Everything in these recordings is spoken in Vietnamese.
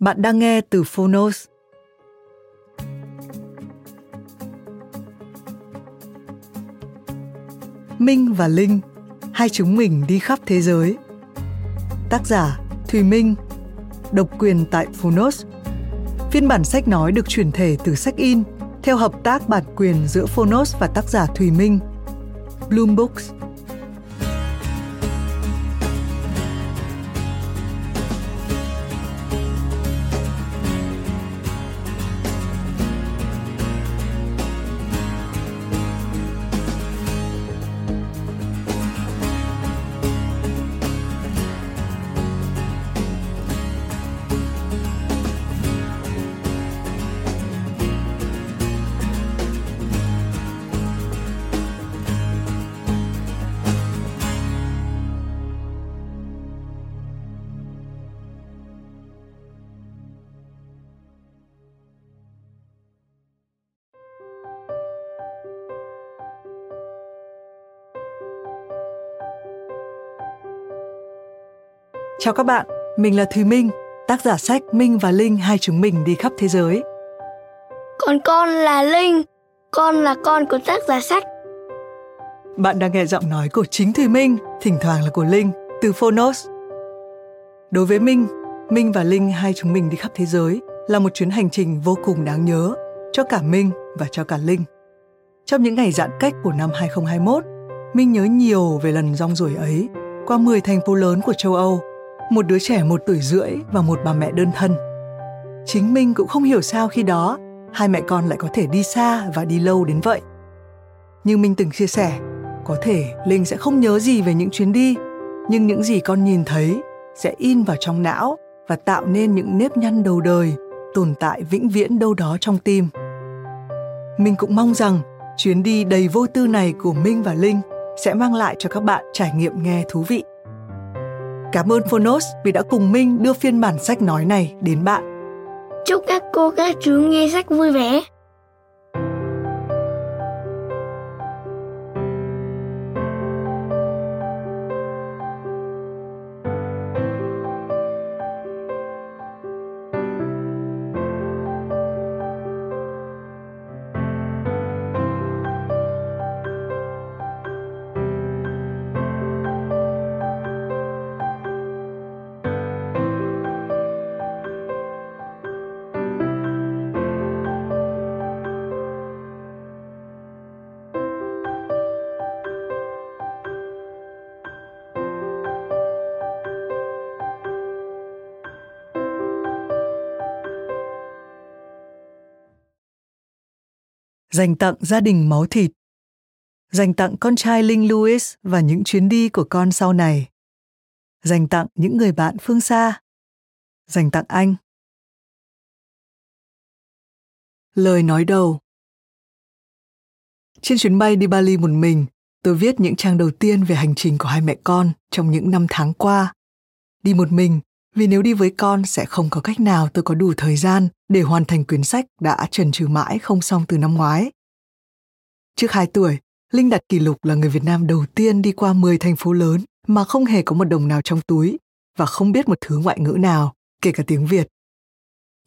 Bạn đang nghe từ Phonos. Minh và Linh, hai chúng mình đi khắp thế giới. Tác giả Thùy Minh, độc quyền tại Phonos. Phiên bản sách nói được chuyển thể từ sách in theo hợp tác bản quyền giữa Phonos và tác giả Thùy Minh. Bloom Books Chào các bạn, mình là Thùy Minh, tác giả sách Minh và Linh hai chúng mình đi khắp thế giới. Còn con là Linh, con là con của tác giả sách. Bạn đang nghe giọng nói của chính Thùy Minh, thỉnh thoảng là của Linh, từ Phonos. Đối với Minh, Minh và Linh hai chúng mình đi khắp thế giới là một chuyến hành trình vô cùng đáng nhớ cho cả Minh và cho cả Linh. Trong những ngày giãn cách của năm 2021, Minh nhớ nhiều về lần rong ruổi ấy qua 10 thành phố lớn của châu Âu một đứa trẻ một tuổi rưỡi và một bà mẹ đơn thân. Chính Minh cũng không hiểu sao khi đó hai mẹ con lại có thể đi xa và đi lâu đến vậy. Như Minh từng chia sẻ, có thể Linh sẽ không nhớ gì về những chuyến đi, nhưng những gì con nhìn thấy sẽ in vào trong não và tạo nên những nếp nhăn đầu đời tồn tại vĩnh viễn đâu đó trong tim. Minh cũng mong rằng chuyến đi đầy vô tư này của Minh và Linh sẽ mang lại cho các bạn trải nghiệm nghe thú vị. Cảm ơn Phonos vì đã cùng Minh đưa phiên bản sách nói này đến bạn. Chúc các cô các chú nghe sách vui vẻ. Dành tặng gia đình máu thịt, dành tặng con trai Linh Louis và những chuyến đi của con sau này, dành tặng những người bạn phương xa, dành tặng anh. Lời nói đầu Trên chuyến bay đi Bali một mình, tôi viết những trang đầu tiên về hành trình của hai mẹ con trong những năm tháng qua. Đi một mình vì nếu đi với con sẽ không có cách nào tôi có đủ thời gian để hoàn thành quyển sách đã trần trừ mãi không xong từ năm ngoái. Trước 2 tuổi, Linh đặt kỷ lục là người Việt Nam đầu tiên đi qua 10 thành phố lớn mà không hề có một đồng nào trong túi và không biết một thứ ngoại ngữ nào, kể cả tiếng Việt.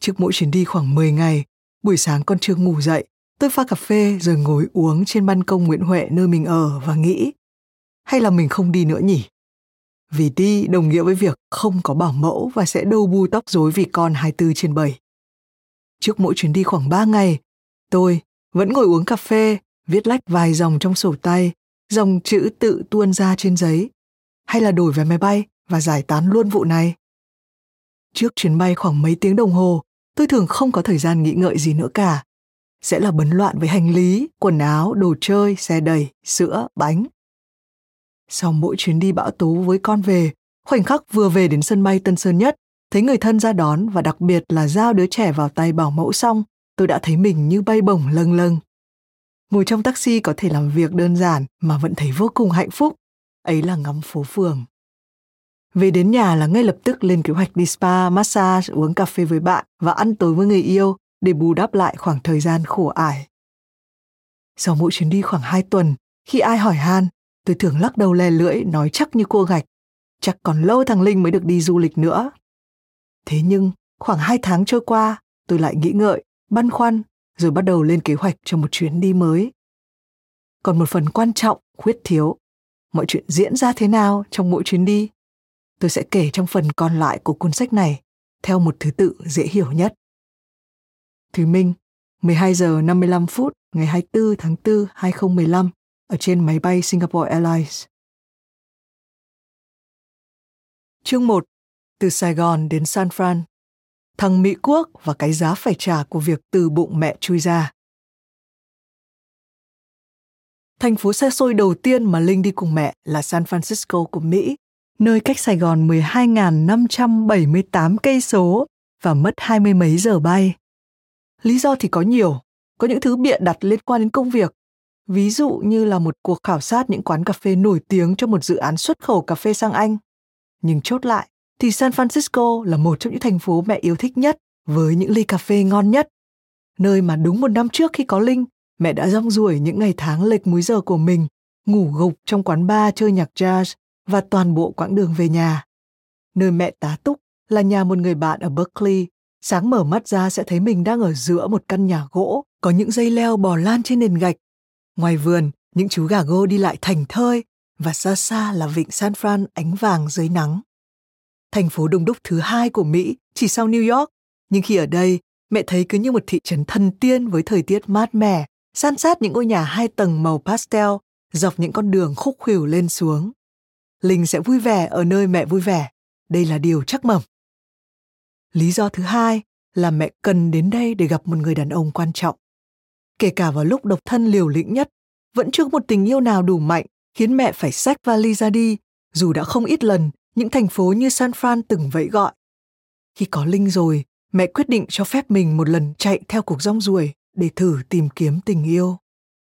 Trước mỗi chuyến đi khoảng 10 ngày, buổi sáng con chưa ngủ dậy, Tôi pha cà phê rồi ngồi uống trên ban công Nguyễn Huệ nơi mình ở và nghĩ, hay là mình không đi nữa nhỉ? Vì đi đồng nghĩa với việc không có bảo mẫu và sẽ đâu bu tóc rối vì con 24 trên 7. Trước mỗi chuyến đi khoảng 3 ngày, tôi vẫn ngồi uống cà phê, viết lách vài dòng trong sổ tay, dòng chữ tự tuôn ra trên giấy, hay là đổi vé máy bay và giải tán luôn vụ này. Trước chuyến bay khoảng mấy tiếng đồng hồ, tôi thường không có thời gian nghĩ ngợi gì nữa cả. Sẽ là bấn loạn với hành lý, quần áo, đồ chơi, xe đẩy, sữa, bánh. Sau mỗi chuyến đi bão tố với con về, khoảnh khắc vừa về đến sân bay Tân Sơn Nhất, thấy người thân ra đón và đặc biệt là giao đứa trẻ vào tay bảo mẫu xong, tôi đã thấy mình như bay bổng lâng lâng. Ngồi trong taxi có thể làm việc đơn giản mà vẫn thấy vô cùng hạnh phúc. Ấy là ngắm phố phường. Về đến nhà là ngay lập tức lên kế hoạch đi spa, massage, uống cà phê với bạn và ăn tối với người yêu để bù đắp lại khoảng thời gian khổ ải. Sau mỗi chuyến đi khoảng 2 tuần, khi ai hỏi han, tôi thường lắc đầu lè lưỡi nói chắc như cua gạch. Chắc còn lâu thằng Linh mới được đi du lịch nữa. Thế nhưng, khoảng hai tháng trôi qua, tôi lại nghĩ ngợi, băn khoăn, rồi bắt đầu lên kế hoạch cho một chuyến đi mới. Còn một phần quan trọng, khuyết thiếu. Mọi chuyện diễn ra thế nào trong mỗi chuyến đi? Tôi sẽ kể trong phần còn lại của cuốn sách này, theo một thứ tự dễ hiểu nhất. thứ Minh, 12 giờ 55 phút ngày 24 tháng 4 2015 ở trên máy bay Singapore Airlines. Chương 1. Từ Sài Gòn đến San Fran. Thằng Mỹ Quốc và cái giá phải trả của việc từ bụng mẹ chui ra. Thành phố xa xôi đầu tiên mà Linh đi cùng mẹ là San Francisco của Mỹ, nơi cách Sài Gòn 12.578 cây số và mất hai mươi mấy giờ bay. Lý do thì có nhiều, có những thứ bịa đặt liên quan đến công việc. Ví dụ như là một cuộc khảo sát những quán cà phê nổi tiếng cho một dự án xuất khẩu cà phê sang Anh. Nhưng chốt lại thì San Francisco là một trong những thành phố mẹ yêu thích nhất với những ly cà phê ngon nhất. Nơi mà đúng một năm trước khi có Linh, mẹ đã rong ruổi những ngày tháng lệch múi giờ của mình, ngủ gục trong quán bar chơi nhạc jazz và toàn bộ quãng đường về nhà. Nơi mẹ tá túc là nhà một người bạn ở Berkeley sáng mở mắt ra sẽ thấy mình đang ở giữa một căn nhà gỗ có những dây leo bò lan trên nền gạch ngoài vườn, những chú gà gô đi lại thành thơi và xa xa là vịnh san fran ánh vàng dưới nắng. Thành phố đông đúc thứ hai của mỹ, chỉ sau new york. Nhưng khi ở đây, mẹ thấy cứ như một thị trấn thần tiên với thời tiết mát mẻ, san sát những ngôi nhà hai tầng màu pastel, dọc những con đường khúc khuỷu lên xuống. Linh sẽ vui vẻ ở nơi mẹ vui vẻ. Đây là điều chắc mẩm. Lý do thứ hai là mẹ cần đến đây để gặp một người đàn ông quan trọng kể cả vào lúc độc thân liều lĩnh nhất, vẫn chưa có một tình yêu nào đủ mạnh khiến mẹ phải xách vali ra đi, dù đã không ít lần những thành phố như san fran từng vẫy gọi. Khi có linh rồi, mẹ quyết định cho phép mình một lần chạy theo cuộc rong ruổi để thử tìm kiếm tình yêu.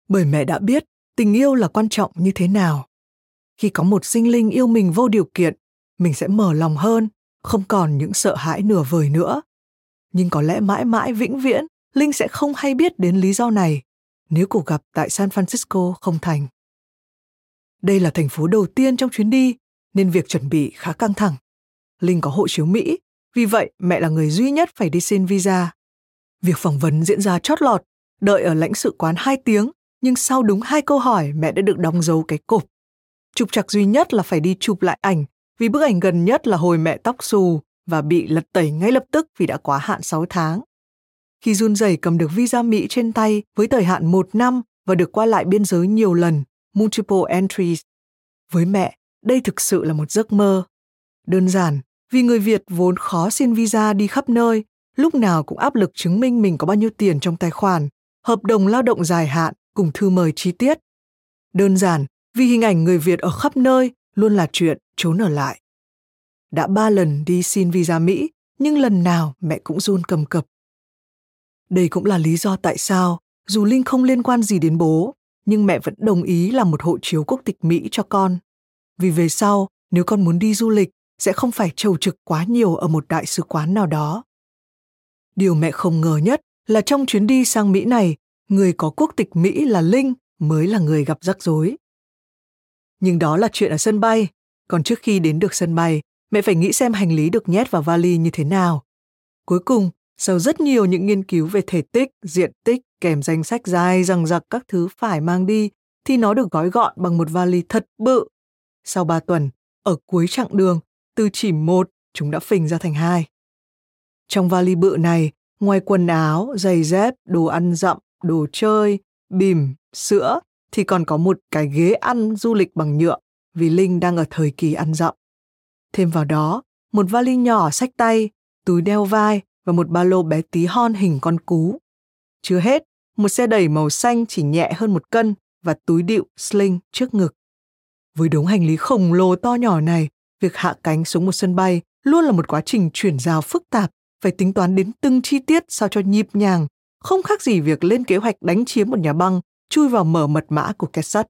Bởi mẹ đã biết tình yêu là quan trọng như thế nào. Khi có một sinh linh yêu mình vô điều kiện, mình sẽ mở lòng hơn, không còn những sợ hãi nửa vời nữa. Nhưng có lẽ mãi mãi vĩnh viễn linh sẽ không hay biết đến lý do này, nếu cuộc gặp tại san francisco không thành. Đây là thành phố đầu tiên trong chuyến đi, nên việc chuẩn bị khá căng thẳng. Linh có hộ chiếu mỹ, vì vậy mẹ là người duy nhất phải đi xin visa. Việc phỏng vấn diễn ra chót lọt, đợi ở lãnh sự quán 2 tiếng, nhưng sau đúng hai câu hỏi, mẹ đã được đóng dấu cái cột trục trặc duy nhất là phải đi chụp lại ảnh, vì bức ảnh gần nhất là hồi mẹ tóc xù và bị lật tẩy ngay lập tức vì đã quá hạn 6 tháng. Khi run rẩy cầm được visa Mỹ trên tay với thời hạn một năm và được qua lại biên giới nhiều lần, multiple entries, với mẹ, đây thực sự là một giấc mơ. Đơn giản, vì người Việt vốn khó xin visa đi khắp nơi, lúc nào cũng áp lực chứng minh mình có bao nhiêu tiền trong tài khoản, hợp đồng lao động dài hạn cùng thư mời chi tiết. Đơn giản, vì hình ảnh người Việt ở khắp nơi luôn là chuyện trốn ở lại. Đã ba lần đi xin visa Mỹ, nhưng lần nào mẹ cũng run cầm cập. Đây cũng là lý do tại sao, dù Linh không liên quan gì đến bố, nhưng mẹ vẫn đồng ý làm một hộ chiếu quốc tịch Mỹ cho con. Vì về sau, nếu con muốn đi du lịch, sẽ không phải trầu trực quá nhiều ở một đại sứ quán nào đó. Điều mẹ không ngờ nhất là trong chuyến đi sang Mỹ này, người có quốc tịch Mỹ là Linh mới là người gặp rắc rối. Nhưng đó là chuyện ở sân bay, còn trước khi đến được sân bay, mẹ phải nghĩ xem hành lý được nhét vào vali như thế nào. Cuối cùng, sau rất nhiều những nghiên cứu về thể tích, diện tích kèm danh sách dài rằng giặc các thứ phải mang đi, thì nó được gói gọn bằng một vali thật bự. Sau ba tuần, ở cuối chặng đường, từ chỉ một, chúng đã phình ra thành hai. Trong vali bự này, ngoài quần áo, giày dép, đồ ăn dặm, đồ chơi, bìm, sữa, thì còn có một cái ghế ăn du lịch bằng nhựa vì Linh đang ở thời kỳ ăn dặm. Thêm vào đó, một vali nhỏ sách tay, túi đeo vai và một ba lô bé tí hon hình con cú. Chưa hết, một xe đẩy màu xanh chỉ nhẹ hơn một cân và túi điệu sling trước ngực. Với đống hành lý khổng lồ to nhỏ này, việc hạ cánh xuống một sân bay luôn là một quá trình chuyển giao phức tạp, phải tính toán đến từng chi tiết sao cho nhịp nhàng, không khác gì việc lên kế hoạch đánh chiếm một nhà băng, chui vào mở mật mã của két sắt.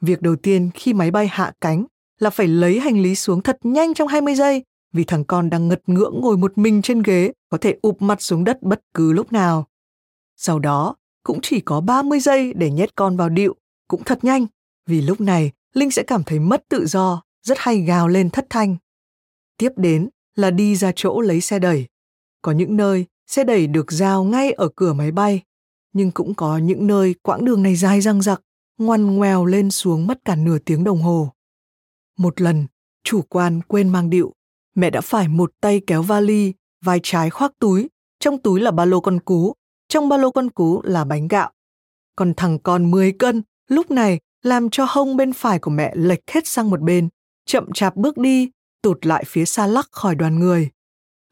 Việc đầu tiên khi máy bay hạ cánh là phải lấy hành lý xuống thật nhanh trong 20 giây vì thằng con đang ngật ngưỡng ngồi một mình trên ghế có thể ụp mặt xuống đất bất cứ lúc nào. Sau đó, cũng chỉ có 30 giây để nhét con vào điệu, cũng thật nhanh, vì lúc này Linh sẽ cảm thấy mất tự do, rất hay gào lên thất thanh. Tiếp đến là đi ra chỗ lấy xe đẩy. Có những nơi xe đẩy được giao ngay ở cửa máy bay, nhưng cũng có những nơi quãng đường này dài răng rặc, ngoằn ngoèo lên xuống mất cả nửa tiếng đồng hồ. Một lần, chủ quan quên mang điệu, mẹ đã phải một tay kéo vali, vai trái khoác túi, trong túi là ba lô con cú, trong ba lô con cú là bánh gạo. Còn thằng con 10 cân, lúc này làm cho hông bên phải của mẹ lệch hết sang một bên, chậm chạp bước đi, tụt lại phía xa lắc khỏi đoàn người.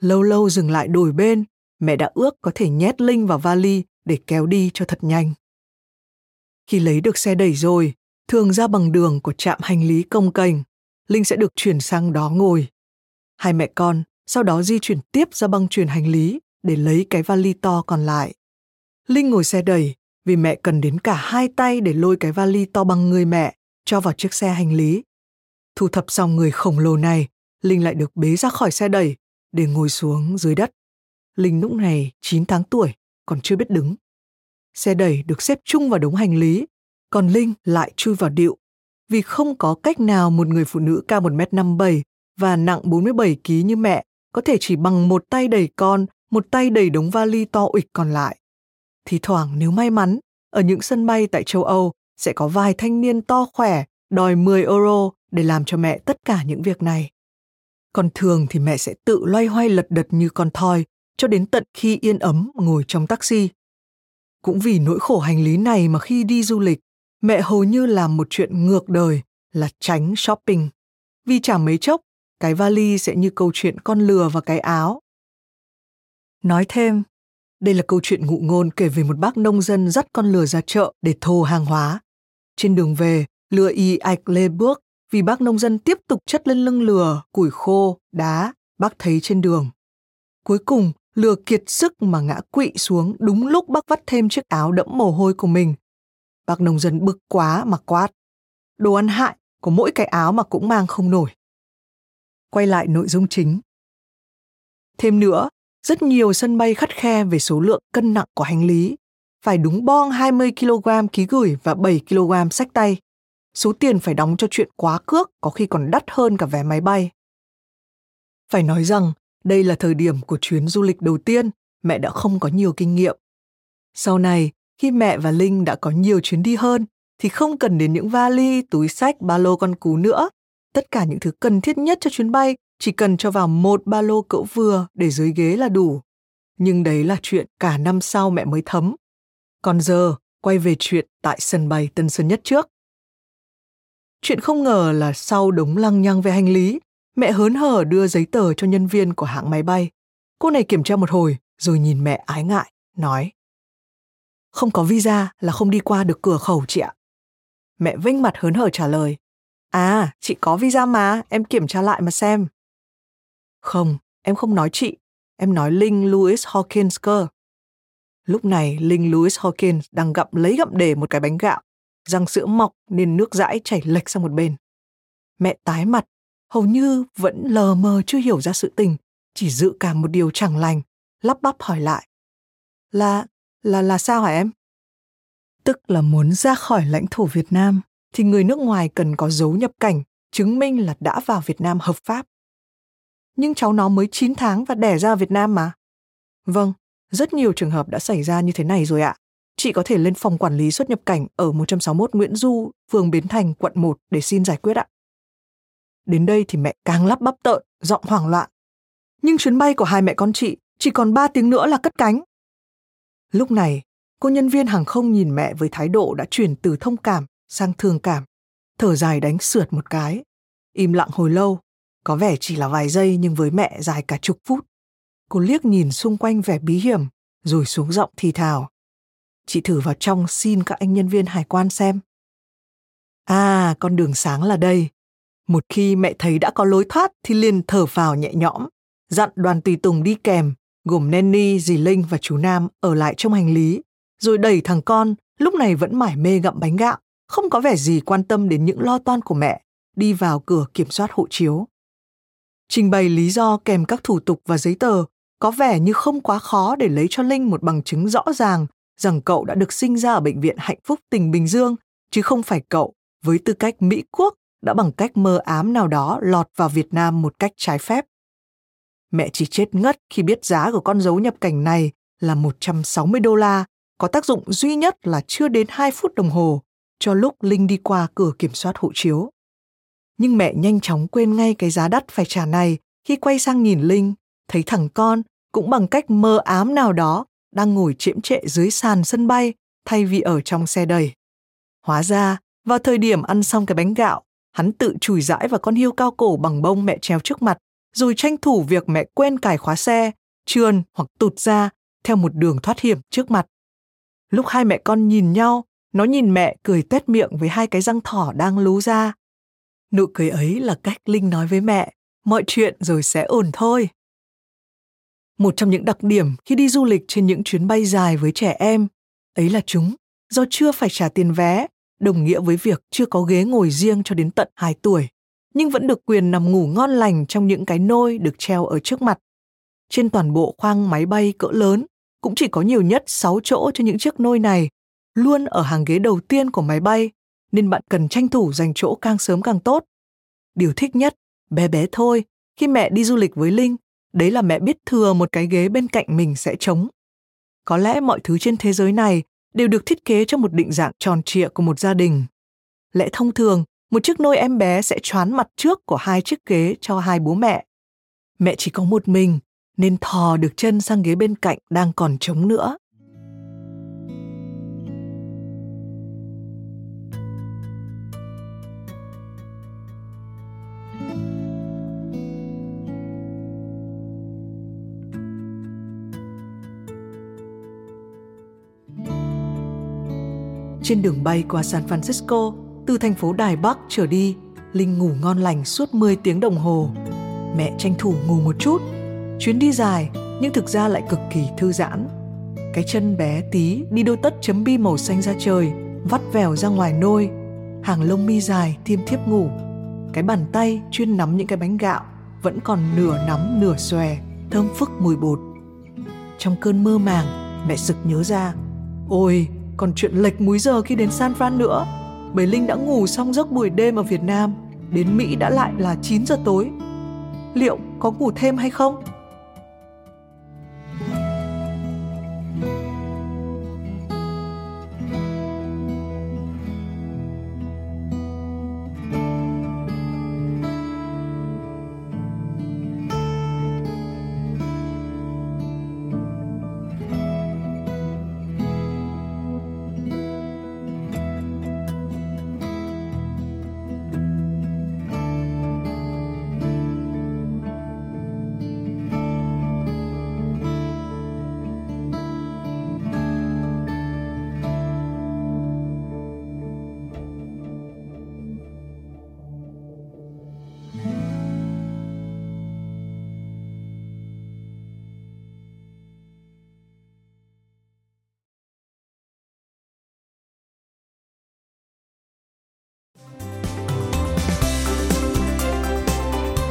Lâu lâu dừng lại đổi bên, mẹ đã ước có thể nhét Linh vào vali để kéo đi cho thật nhanh. Khi lấy được xe đẩy rồi, thường ra bằng đường của trạm hành lý công cành, Linh sẽ được chuyển sang đó ngồi. Hai mẹ con sau đó di chuyển tiếp ra băng chuyển hành lý để lấy cái vali to còn lại. Linh ngồi xe đẩy vì mẹ cần đến cả hai tay để lôi cái vali to bằng người mẹ cho vào chiếc xe hành lý. Thu thập xong người khổng lồ này, Linh lại được bế ra khỏi xe đẩy để ngồi xuống dưới đất. Linh lúc này 9 tháng tuổi, còn chưa biết đứng. Xe đẩy được xếp chung vào đống hành lý, còn Linh lại chui vào điệu. Vì không có cách nào một người phụ nữ cao 1m57 và nặng 47 kg như mẹ có thể chỉ bằng một tay đẩy con, một tay đẩy đống vali to ịch còn lại. Thì thoảng nếu may mắn, ở những sân bay tại châu Âu sẽ có vài thanh niên to khỏe đòi 10 euro để làm cho mẹ tất cả những việc này. Còn thường thì mẹ sẽ tự loay hoay lật đật như con thoi cho đến tận khi yên ấm ngồi trong taxi. Cũng vì nỗi khổ hành lý này mà khi đi du lịch, mẹ hầu như làm một chuyện ngược đời là tránh shopping. Vì chả mấy chốc, cái vali sẽ như câu chuyện con lừa và cái áo. Nói thêm, đây là câu chuyện ngụ ngôn kể về một bác nông dân dắt con lừa ra chợ để thô hàng hóa. Trên đường về, lừa y ạch lê bước vì bác nông dân tiếp tục chất lên lưng lừa củi khô, đá, bác thấy trên đường. Cuối cùng, lừa kiệt sức mà ngã quỵ xuống đúng lúc bác vắt thêm chiếc áo đẫm mồ hôi của mình. Bác nông dân bực quá mà quát. Đồ ăn hại của mỗi cái áo mà cũng mang không nổi. Quay lại nội dung chính. Thêm nữa, rất nhiều sân bay khắt khe về số lượng cân nặng của hành lý. Phải đúng bon 20 kg ký gửi và 7 kg sách tay. Số tiền phải đóng cho chuyện quá cước có khi còn đắt hơn cả vé máy bay. Phải nói rằng, đây là thời điểm của chuyến du lịch đầu tiên, mẹ đã không có nhiều kinh nghiệm. Sau này, khi mẹ và Linh đã có nhiều chuyến đi hơn, thì không cần đến những vali, túi sách, ba lô con cú nữa. Tất cả những thứ cần thiết nhất cho chuyến bay chỉ cần cho vào một ba lô cỡ vừa để dưới ghế là đủ. Nhưng đấy là chuyện cả năm sau mẹ mới thấm. Còn giờ, quay về chuyện tại sân bay Tân Sơn Nhất trước. Chuyện không ngờ là sau đống lăng nhăng về hành lý, mẹ hớn hở đưa giấy tờ cho nhân viên của hãng máy bay. Cô này kiểm tra một hồi rồi nhìn mẹ ái ngại, nói Không có visa là không đi qua được cửa khẩu chị ạ. Mẹ vinh mặt hớn hở trả lời À, chị có visa mà, em kiểm tra lại mà xem. Không, em không nói chị, em nói Linh Louis Hawkins cơ. Lúc này Linh Louis Hawkins đang gặm lấy gặm để một cái bánh gạo, răng sữa mọc nên nước dãi chảy lệch sang một bên. Mẹ tái mặt, hầu như vẫn lờ mờ chưa hiểu ra sự tình, chỉ dự cảm một điều chẳng lành, lắp bắp hỏi lại. Là, là, là sao hả em? Tức là muốn ra khỏi lãnh thổ Việt Nam, thì người nước ngoài cần có dấu nhập cảnh, chứng minh là đã vào Việt Nam hợp pháp nhưng cháu nó mới 9 tháng và đẻ ra Việt Nam mà. Vâng, rất nhiều trường hợp đã xảy ra như thế này rồi ạ. Chị có thể lên phòng quản lý xuất nhập cảnh ở 161 Nguyễn Du, phường Bến Thành, quận 1 để xin giải quyết ạ. Đến đây thì mẹ càng lắp bắp tợn, giọng hoảng loạn. Nhưng chuyến bay của hai mẹ con chị chỉ còn 3 tiếng nữa là cất cánh. Lúc này, cô nhân viên hàng không nhìn mẹ với thái độ đã chuyển từ thông cảm sang thương cảm, thở dài đánh sượt một cái. Im lặng hồi lâu, có vẻ chỉ là vài giây nhưng với mẹ dài cả chục phút. Cô liếc nhìn xung quanh vẻ bí hiểm, rồi xuống giọng thì thào. Chị thử vào trong xin các anh nhân viên hải quan xem. À, con đường sáng là đây. Một khi mẹ thấy đã có lối thoát thì liền thở phào nhẹ nhõm, dặn đoàn tùy tùng đi kèm, gồm Nenny, dì Linh và chú Nam ở lại trong hành lý, rồi đẩy thằng con, lúc này vẫn mải mê gặm bánh gạo, không có vẻ gì quan tâm đến những lo toan của mẹ, đi vào cửa kiểm soát hộ chiếu. Trình bày lý do kèm các thủ tục và giấy tờ, có vẻ như không quá khó để lấy cho Linh một bằng chứng rõ ràng rằng cậu đã được sinh ra ở bệnh viện hạnh phúc tỉnh Bình Dương, chứ không phải cậu, với tư cách Mỹ quốc, đã bằng cách mơ ám nào đó lọt vào Việt Nam một cách trái phép. Mẹ chỉ chết ngất khi biết giá của con dấu nhập cảnh này là 160 đô la, có tác dụng duy nhất là chưa đến 2 phút đồng hồ, cho lúc Linh đi qua cửa kiểm soát hộ chiếu. Nhưng mẹ nhanh chóng quên ngay cái giá đắt phải trả này khi quay sang nhìn Linh, thấy thằng con cũng bằng cách mơ ám nào đó đang ngồi chiếm trệ dưới sàn sân bay thay vì ở trong xe đầy Hóa ra, vào thời điểm ăn xong cái bánh gạo, hắn tự chùi dãi vào con hiêu cao cổ bằng bông mẹ treo trước mặt, rồi tranh thủ việc mẹ quên cài khóa xe, trườn hoặc tụt ra theo một đường thoát hiểm trước mặt. Lúc hai mẹ con nhìn nhau, nó nhìn mẹ cười tét miệng với hai cái răng thỏ đang lú ra. Nụ cười ấy là cách Linh nói với mẹ, mọi chuyện rồi sẽ ổn thôi. Một trong những đặc điểm khi đi du lịch trên những chuyến bay dài với trẻ em, ấy là chúng, do chưa phải trả tiền vé, đồng nghĩa với việc chưa có ghế ngồi riêng cho đến tận 2 tuổi, nhưng vẫn được quyền nằm ngủ ngon lành trong những cái nôi được treo ở trước mặt. Trên toàn bộ khoang máy bay cỡ lớn, cũng chỉ có nhiều nhất 6 chỗ cho những chiếc nôi này, luôn ở hàng ghế đầu tiên của máy bay, nên bạn cần tranh thủ dành chỗ càng sớm càng tốt. Điều thích nhất, bé bé thôi, khi mẹ đi du lịch với Linh, đấy là mẹ biết thừa một cái ghế bên cạnh mình sẽ trống. Có lẽ mọi thứ trên thế giới này đều được thiết kế cho một định dạng tròn trịa của một gia đình. Lẽ thông thường, một chiếc nôi em bé sẽ choán mặt trước của hai chiếc ghế cho hai bố mẹ. Mẹ chỉ có một mình, nên thò được chân sang ghế bên cạnh đang còn trống nữa. Trên đường bay qua San Francisco, từ thành phố Đài Bắc trở đi, Linh ngủ ngon lành suốt 10 tiếng đồng hồ. Mẹ tranh thủ ngủ một chút. Chuyến đi dài nhưng thực ra lại cực kỳ thư giãn. Cái chân bé tí đi đôi tất chấm bi màu xanh ra trời, vắt vèo ra ngoài nôi. Hàng lông mi dài thiêm thiếp ngủ. Cái bàn tay chuyên nắm những cái bánh gạo vẫn còn nửa nắm nửa xòe, thơm phức mùi bột. Trong cơn mơ màng, mẹ sực nhớ ra, ôi, còn chuyện lệch múi giờ khi đến San Fran nữa. Bởi Linh đã ngủ xong giấc buổi đêm ở Việt Nam, đến Mỹ đã lại là 9 giờ tối. Liệu có ngủ thêm hay không?